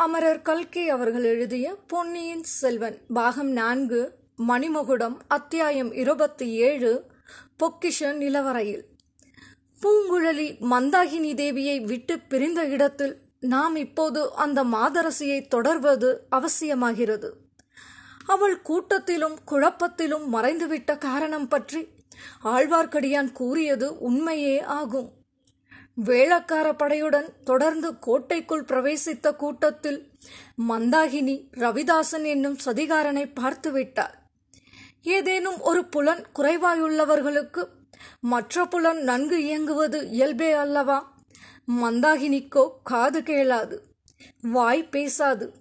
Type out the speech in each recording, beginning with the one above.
அமரர் கல்கி அவர்கள் எழுதிய பொன்னியின் செல்வன் பாகம் நான்கு மணிமகுடம் அத்தியாயம் இருபத்தி ஏழு பொக்கிஷ நிலவரையில். பூங்குழலி மந்தாகினி தேவியை விட்டு பிரிந்த இடத்தில் நாம் இப்போது அந்த மாதரசியை தொடர்வது அவசியமாகிறது. அவள் கூட்டத்திலும் குழப்பத்திலும் மறைந்துவிட்ட காரணம் பற்றி ஆழ்வார்க்கடியான் கூறியது உண்மையே ஆகும். வேளக்கார படையுடன் தொடர்ந்து கோட்டைக்குள் பிரவேசித்த கூட்டத்தில் மந்தாகினி ரவிதாசன் என்னும் சதிகாரனை பார்த்துவிட்டார் ஏதேனும் ஒரு புலன் குறைவாயுள்ளவர்களுக்கு மற்ற புலன் நன்கு இயங்குவது இயல்பே அல்லவா? மந்தாகினிக்கோ காது கேளாது வாய் பேசாது.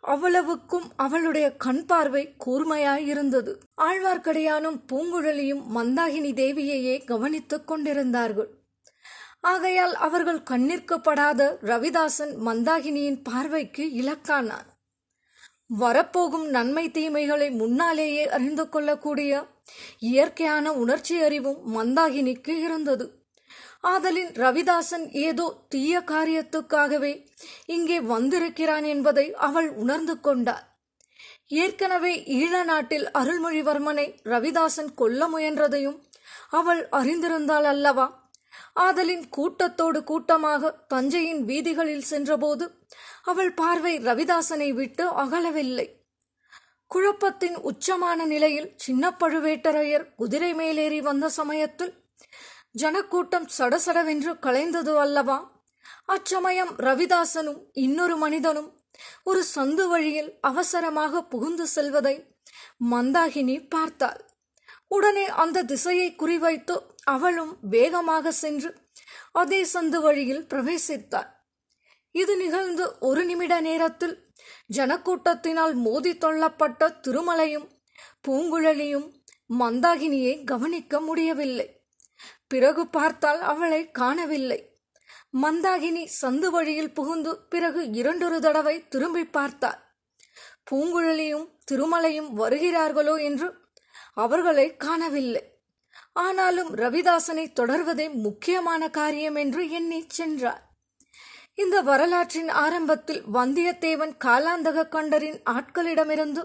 அவ்வளவுக்கும் அவளுடைய கண் பார்வை கூர்மையாயிருந்தது. ஆழ்வார்க்கடியானும் பூங்குழலியும் மந்தாகினி தேவியையே கவனித்துக் கொண்டிருந்தார்கள். ஆகையால் அவர்கள் கண்ணிற்கப்படாத ரவிதாசன் மந்தாகினியின் பார்வைக்கு இலக்கானார் வரப்போகும் நன்மை தீமைகளை முன்னாலேயே அறிந்து கொள்ளக்கூடிய இயற்கையான உணர்ச்சி அறிவும் மந்தாகினிக்கு இருந்தது. ஆதலின் ரவிதாசன் ஏதோ தீய காரியத்துக்காகவே இங்கே வந்திருக்கிறான் என்பதை அவள் உணர்ந்து கொண்டார் ஏற்கனவே ஈழ நாட்டில் அருள்மொழிவர்மனை ரவிதாசன் கொல்ல முயன்றதையும் அவள் அறிந்திருந்தாள் அல்லவா? ஆதலின் கூட்டத்தோடு கூட்டமாக தஞ்சையின் வீதிகளில் சென்றபோது அவள் பார்வை ரவிதாசனை விட்டு அகலவில்லை. குழப்பத்தின் உச்சமான நிலையில் சின்ன பழுவேட்டரையர் குதிரை மேலேறி வந்த சமயத்தில் ஜனக்கூட்டம் சடசடவென்று கலைந்தது அல்லவா? அச்சமயம் ரவிதாசனும் இன்னொரு மனிதனும் ஒரு சந்து வழியில் அவசரமாக புகுந்து செல்வதை மந்தாகினி பார்த்தாள். உடனே அந்த திசையை குறிவைத்து அவளும் வேகமாக சென்று அதே சந்து வழியில் பிரவேசித்தாள். இது நிகழ்ந்து ஒரு நிமிட நேரத்தில் ஜனக்கூட்டத்தினால் மோதி தொள்ளப்பட்ட திருமலையும் பூங்குழலியும் மந்தாகினியை கவனிக்க முடியவில்லை. பிறகு பார்த்தால் அவளை காணவில்லை. மந்தாகினி சந்து வழியில் புகுந்து பிறகு இரண்டொரு தடவை திரும்பி பார்த்தாள். பூங்குழலியும் திருமலையும் வருகிறார்களோ என்று அவர்களை காணவில்லை. ஆனாலும் ரவிதாசனை தொடர்வதே முக்கியமான காரியம் என்று எண்ணி சென்றார். இந்த வரலாற்றின் ஆரம்பத்தில் வந்தியத்தேவன் காலாந்தக கண்டரின் ஆட்களிடமிருந்து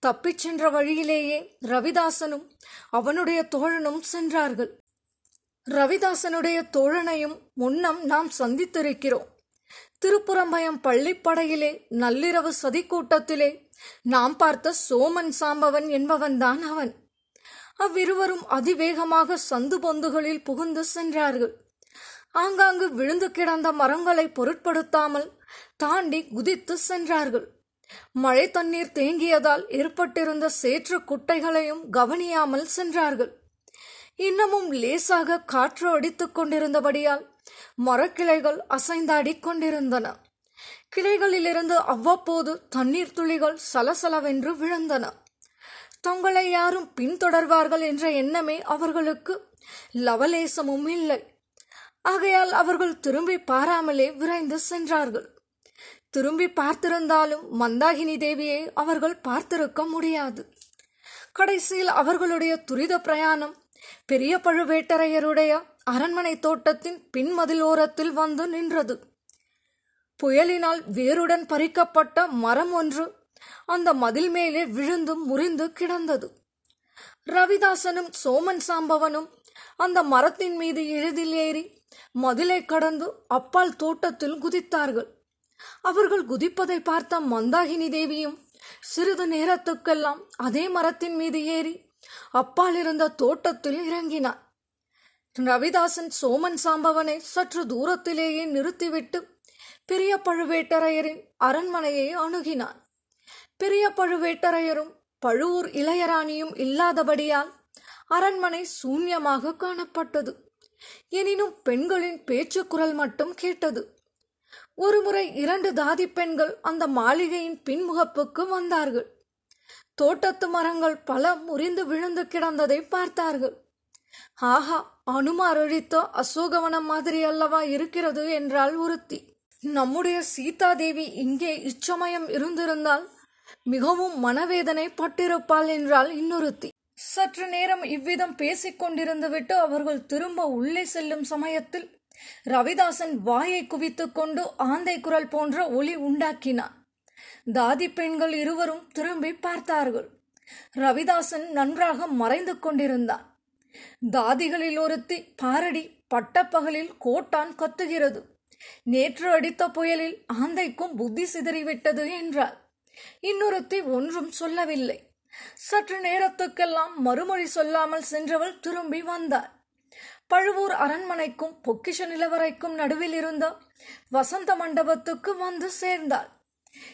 தப்பிச் சென்ற வழியிலேயே ரவிதாசனும் அவனுடைய தோழனும் சென்றார்கள். ரவிதாசனுடைய தோழனையும் முன்னம் நாம் சந்தித்திருக்கிறோம். திருப்புறம்பயம் பள்ளிப்படையிலே நள்ளிரவு சதிக்கூட்டத்திலே நாம் பார்த்த சோமன் சாம்பவன் என்பவன்தான் அவன். அவ்விருவரும் அதிவேகமாக சந்து பொந்துகளில் புகுந்து சென்றார்கள். ஆங்காங்கு விழுந்து கிடந்த மரங்களை பொருட்படுத்தாமல் தாண்டி குதித்து சென்றார்கள். மழை தண்ணீர் தேங்கியதால் ஏற்பட்டிருந்த சேற்று குட்டைகளையும் கவனியாமல் சென்றார்கள். இன்னமும் லேசாக காற்று அடித்துக் கொண்டிருந்தபடியால் மரக்கிளைகள் அசைந்தாடிக் கொண்டிருந்தன. கிளைகளிலிருந்து அவ்வப்போது தண்ணீர் துளிகள் சலசலவென்று விழுந்தன. தங்களை யாரும் பின்தொடர்வார்கள் என்ற எண்ணமே அவர்களுக்கு லவலேசமும் இல்லை. ஆகையால் அவர்கள் திரும்பி பாராமலே விரைந்து சென்றார்கள். திரும்பி பார்த்திருந்தாலும் மந்தாகினி தேவியை அவர்கள் பார்த்திருக்க முடியாது. கடைசியில் அவர்களுடைய துரித பிரயாணம் பெரிய பழுவேட்டரையருடைய அரண்மனை தோட்டத்தின் பின்மதில் ஓரத்தில் வந்து நின்றது. புயலினால் வேருடன் பறிக்கப்பட்ட மரம் ஒன்று அந்த மதில் மேலே விழுந்து முறிந்து கிடந்தது. ரவிதாசனும் சோமன் சாம்பவனும் அந்த மரத்தின் மீது எளிதில் ஏறி மதிலை கடந்து அப்பால் தோட்டத்தில் குதித்தார்கள். அவர்கள் குதிப்பதை பார்த்த மந்தாகினி தேவியும் சிறிது நேரத்துக்கெல்லாம் அதே மரத்தின் மீது ஏறி அப்பால் இருந்த தோட்டத்தில் இறங்கினார். ரவிதாசன் சோமன் சாம்பவனை சற்று தூரத்திலேயே நிறுத்திவிட்டு பெரிய பழுவேட்டரையரின் அரண்மனையை அணுகினான். பெரிய பழுவேட்டரையரும் பழுவூர் இளையராணியும் இல்லாதபடியால் அரண்மனை சூன்யமாக காணப்பட்டது. எனினும் பெண்களின் பேச்சு குரல் மட்டும் கேட்டது. ஒருமுறை இரண்டு தாதி பெண்கள் அந்த மாளிகையின் பின்முகப்புக்கு வந்தார்கள். தோட்டத்து மரங்கள் பல முறிந்து விழுந்து கிடந்ததை பார்த்தார்கள். ஆஹா அனுமார் அழித்த அசோகவனம் மாதிரி அல்லவா இருக்கிறது என்றால் ஒருத்தி. நம்முடைய சீதாதேவி இங்கே இச்சமயம் இருந்திருந்தால் மிகவும் மனவேதனை பட்டிருப்பாள் என்றால் இன்னொருத்தி. சற்று நேரம் இவ்விதம் பேசிக் கொண்டிருந்துவிட்டு அவர்கள் திரும்ப உள்ளே செல்லும் சமயத்தில் ரவிதாசன் வாயை குவித்துக் கொண்டு ஆந்தை குரல் போன்ற ஒலி உண்டாக்கினான். தாதி பெண்கள் இருவரும் திரும்பி பார்த்தார்கள். ரவிதாசன் நன்றாக மறைந்து கொண்டிருந்தான். தாதிகளில் ஒருத்தி பாரடி பட்டப்பகலில் கோட்டான் கத்துகிறது. நேற்று அடித்த புயலில் ஆந்தைக்கும் புத்தி சிதறிவிட்டது என்றார். இன்னொருத்தி ஒன்றும் சொல்லவில்லை. சற்று நேரத்துக்கெல்லாம் மறுமொழி சொல்லாமல் சென்றவள் திரும்பி வந்தார் பழுவூர் அரண்மனைக்கும் பொக்கிஷ நிலவரைக்கும் நடுவில் இருந்த வசந்த மண்டபத்துக்கு வந்து சேர்ந்தாள்.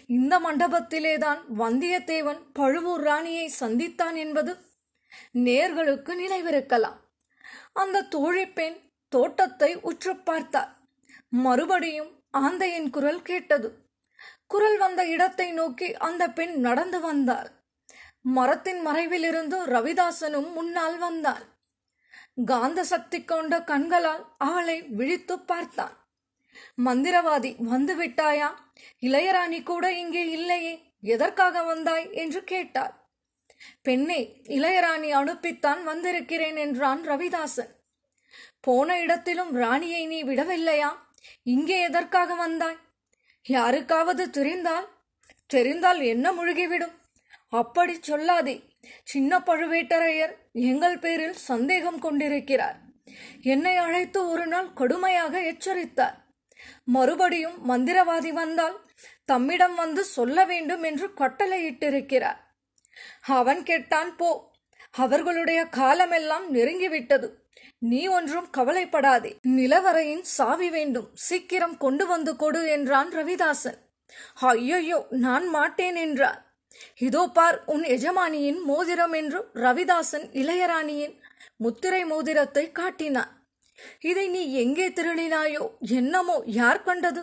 இந்த மண்டபத்திலேதான் வந்தியத்தேவன் பழுவூர் ராணியை சந்தித்தான் என்பது நேர்களுக்கு நினைவிருக்கலாம். அந்த தோழிப்பெண் தோட்டத்தை உற்று பார்த்தார் மறுபடியும் ஆந்தையின் குரல் கேட்டது. குரல் வந்த இடத்தை நோக்கி அந்த பெண் நடந்து வந்தாள். மரத்தின் மறைவிலிருந்து ரவிதாசனும் முன்னால் வந்தான் காந்த சக்தி கொண்ட கண்களால் அவளை விழித்து பார்த்தான். மந்திரவாதி வந்து விட்டாயா? இளையராணி கூட இங்கே இல்லையே. எதற்காக வந்தாய்? என்று கேட்டாள். பெண்ணே இளையராணி அனுப்பித்தான் வந்திருக்கிறேன் என்றான் ரவிதாசன். போன இடத்திலும் ராணியை நீ விடவில்லையா? இங்கே எதற்காக வந்தாய்? யாருக்காவது தெரிந்தால் தெரிந்தால் என்ன முழுகிவிடும்? அப்படி சொல்லாதே. சின்ன பழுவேட்டரையர் எங்கள் பேரில் சந்தேகம் கொண்டிருக்கிறார். என்னை அழைத்து ஒரு நாள் கடுமையாக எச்சரித்தார். மறுபடியும் மந்திரவாதி வந்தால் தம்மிடம் வந்து சொல்ல வேண்டும் என்று கட்டளையிட்டிருக்கிறார். அவன் கெட்டான் போ. அவர்களுடைய காலமெல்லாம் நெருங்கிவிட்டது. நீ ஒன்றும் கவலைப்படாதே. நிலவரையின் சாவி வேண்டும். சீக்கிரம் கொண்டு வந்து கொடு என்றான் ரவிதாசன். ஐயோயோ நான் மாட்டேன் என்றார். இதோ பார் உன் எஜமானியின் மோதிரம் என்று ரவிதாசன் இளையராணியின் முத்திரை மோதிரத்தை காட்டினான். இதை நீ எங்கே திருடினாயோ என்னமோ யார் கண்டது?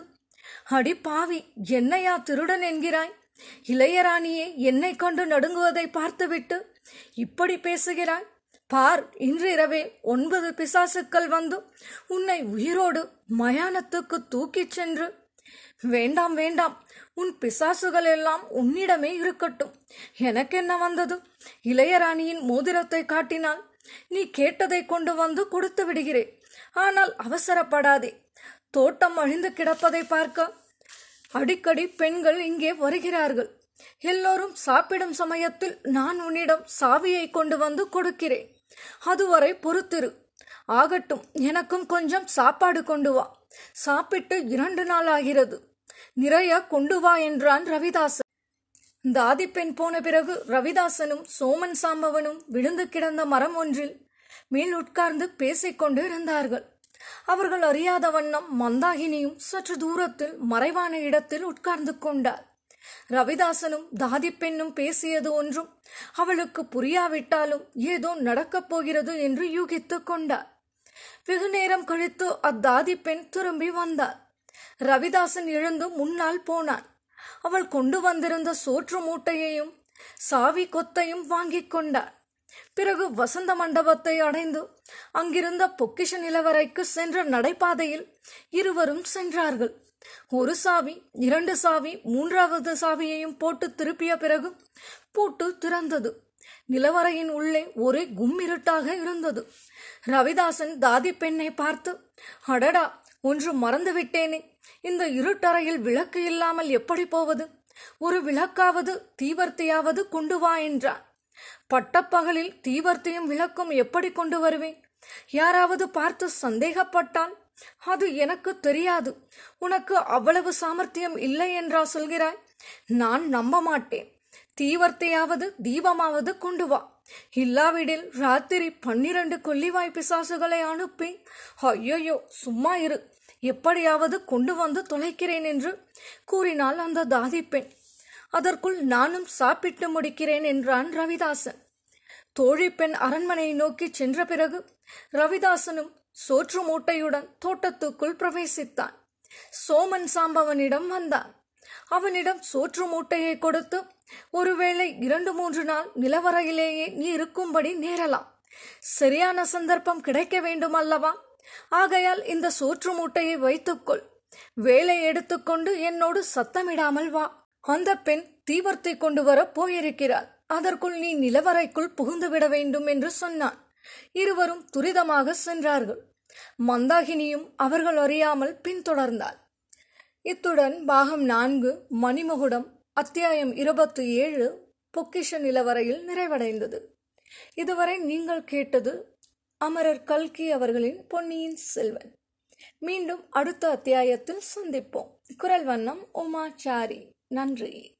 அடி பாவி என்னையா திருடன் என்கிறாய்? இளையராணியே என்னை கண்டு நடுங்குவதை பார்த்துவிட்டு இப்படி பேசுகிறாய்? பார் இன்று இரவே ஒன்பது பிசாசுக்கள் வந்து உன்னை உயிரோடு மயானத்துக்கு தூக்கிச் சென்று வேண்டாம் வேண்டாம் உன் பிசாசுகள் எல்லாம் உன்னிடமே இருக்கட்டும். எனக்கென்ன வந்தது? இளையராணியின் மோதிரத்தை காட்டினால் நீ கேட்டதை கொண்டு வந்து கொடுத்து விடுகிறேன் ஆனால் அவசரப்படாதே. தோட்டம் அழிந்து கிடப்பதை பார்க்க அடிக்கடி பெண்கள் இங்கே வருகிறார்கள். எல்லோரும் சாப்பிடும் சமயத்தில் நான் உன்னிடம் சாவியை கொண்டு வந்து கொடுக்கிறேன். அதுவரை பொறுத்திரு. ஆகட்டும் எனக்கும் கொஞ்சம் சாப்பாடு கொண்டு வா. சாப்பிட்டு இரண்டு நாள் ஆகிறது. நிறைய கொண்டு வா என்றான் ரவிதாசன். தாதி பெண் போன பிறகு ரவிதாசனும் சோமன் சாம்பவனும் விழுந்து கிடந்த மரம் ஒன்றில் மேல் உட்கார்ந்து பேசிக்கொண்டு இருந்தார்கள். அவர்கள் அறியாத வண்ணம் மந்தாகினியும் சற்று தூரத்தில் மறைவான இடத்தில் உட்கார்ந்து கொண்டார். ரவிதாசனும் தாதி பெண்ணும் பேசியது ஒன்றும் அவளுக்கு புரியாவிட்டாலும் ஏதோ நடக்கப் போகிறது என்று யூகித்துக் கொண்டார். வெகு நேரம் கழித்து அத்தாதி பெண் திரும்பி வந்தார் ரவிதாசன் எழுந்து முன்னால் போனான். அவள் கொண்டு வந்திருந்த சோற்று மூட்டையையும் சாவி கொத்தையும் வாங்கிக் கொண்டார் பிறகு வசந்த மண்டபத்தை அடைந்து அங்கிருந்த பொக்கிஷ நிலவரைக்கு சென்ற நடைபாதையில் இருவரும் சென்றார்கள். ஒரு சாவி இரண்டு சாவி மூன்றாவது சாவியையும் போட்டு திருப்பிய பிறகு பூட்டு திறந்தது. நிலவரையின் உள்ளே ஒரே கும்மிருட்டாக இருந்தது. ரவிதாசன் தாதி பெண்ணை பார்த்து அடடா ஒன்று மறந்து விட்டேனே. இந்த இருட்டறையில் விளக்கு இல்லாமல் எப்படி போவது? ஒரு விளக்காவது தீவர்த்தியாவது கொண்டு வா என்றான். பட்டப்பகலில் தீவர்த்தியும் விளக்கும் எப்படி கொண்டு வருவேன்? யாராவது பார்த்து சந்தேகப்பட்டால் அது எனக்கு தெரியாது. உனக்கு அவ்வளவு சாமர்த்தியம் இல்லை என்றா சொல்கிறாய்? நான் நம்ப மாட்டேன். தீவர்த்தையாவது தீபமாவது கொண்டு வா. இல்லாவிடில் ராத்திரி பன்னிரண்டு கொல்லிவாய் பிசாசுகளை அனுப்பி ஐயோயோ சும்மா இரு. எப்படியாவது கொண்டு வந்து தொலைக்கிறேன் என்று கூறினாள் அந்த தாதி பெண் அதற்குள் நானும் சாப்பிட்டு முடிக்கிறேன் என்றான் ரவிதாசன். தோழி பெண் அரண்மனையை நோக்கி சென்ற பிறகு ரவிதாசனும் சோற்று மூட்டையுடன் தோட்டத்துக்குள் பிரவேசித்தான். சோமன் சாம்பவனிடம் வந்தான். அவனிடம் சோற்று மூட்டையை கொடுத்து ஒருவேளை இரண்டு மூன்று நாள் நிலவரையிலேயே நீ இருக்கும்படி நேரலாம். சரியான சந்தர்ப்பம் கிடைக்க வேண்டும் அல்லவா ஆகையால் இந்த சோற்று மூட்டையை வைத்துக்கொள். வேலை எடுத்துக்கொண்டு என்னோடு சத்தமிடாமல் வா. அந்த பெண் தீவர்த்தி கொண்டு வர போயிருக்கிறாள். அதற்குள் நீ நிலவரைக்குள் புகுந்துவிட வேண்டும் என்று சொன்னான். இருவரும் துரிதமாக சென்றார்கள். மந்தாகினியும் அவர்கள் அறியாமல் பின்தொடர்ந்தாள் இத்துடன் பாகம் நான்கு மணிமகுடம் அத்தியாயம் இருபத்தி ஏழு பொக்கிஷ நிலவரையில் நிறைவடைந்தது. இதுவரை நீங்கள் கேட்டது அமரர் கல்கி அவர்களின் பொன்னியின் செல்வன். மீண்டும் அடுத்த அத்தியாயத்தில் சந்திப்போம். குரல் வண்ணம் உமாச்சாரி. நன்றி.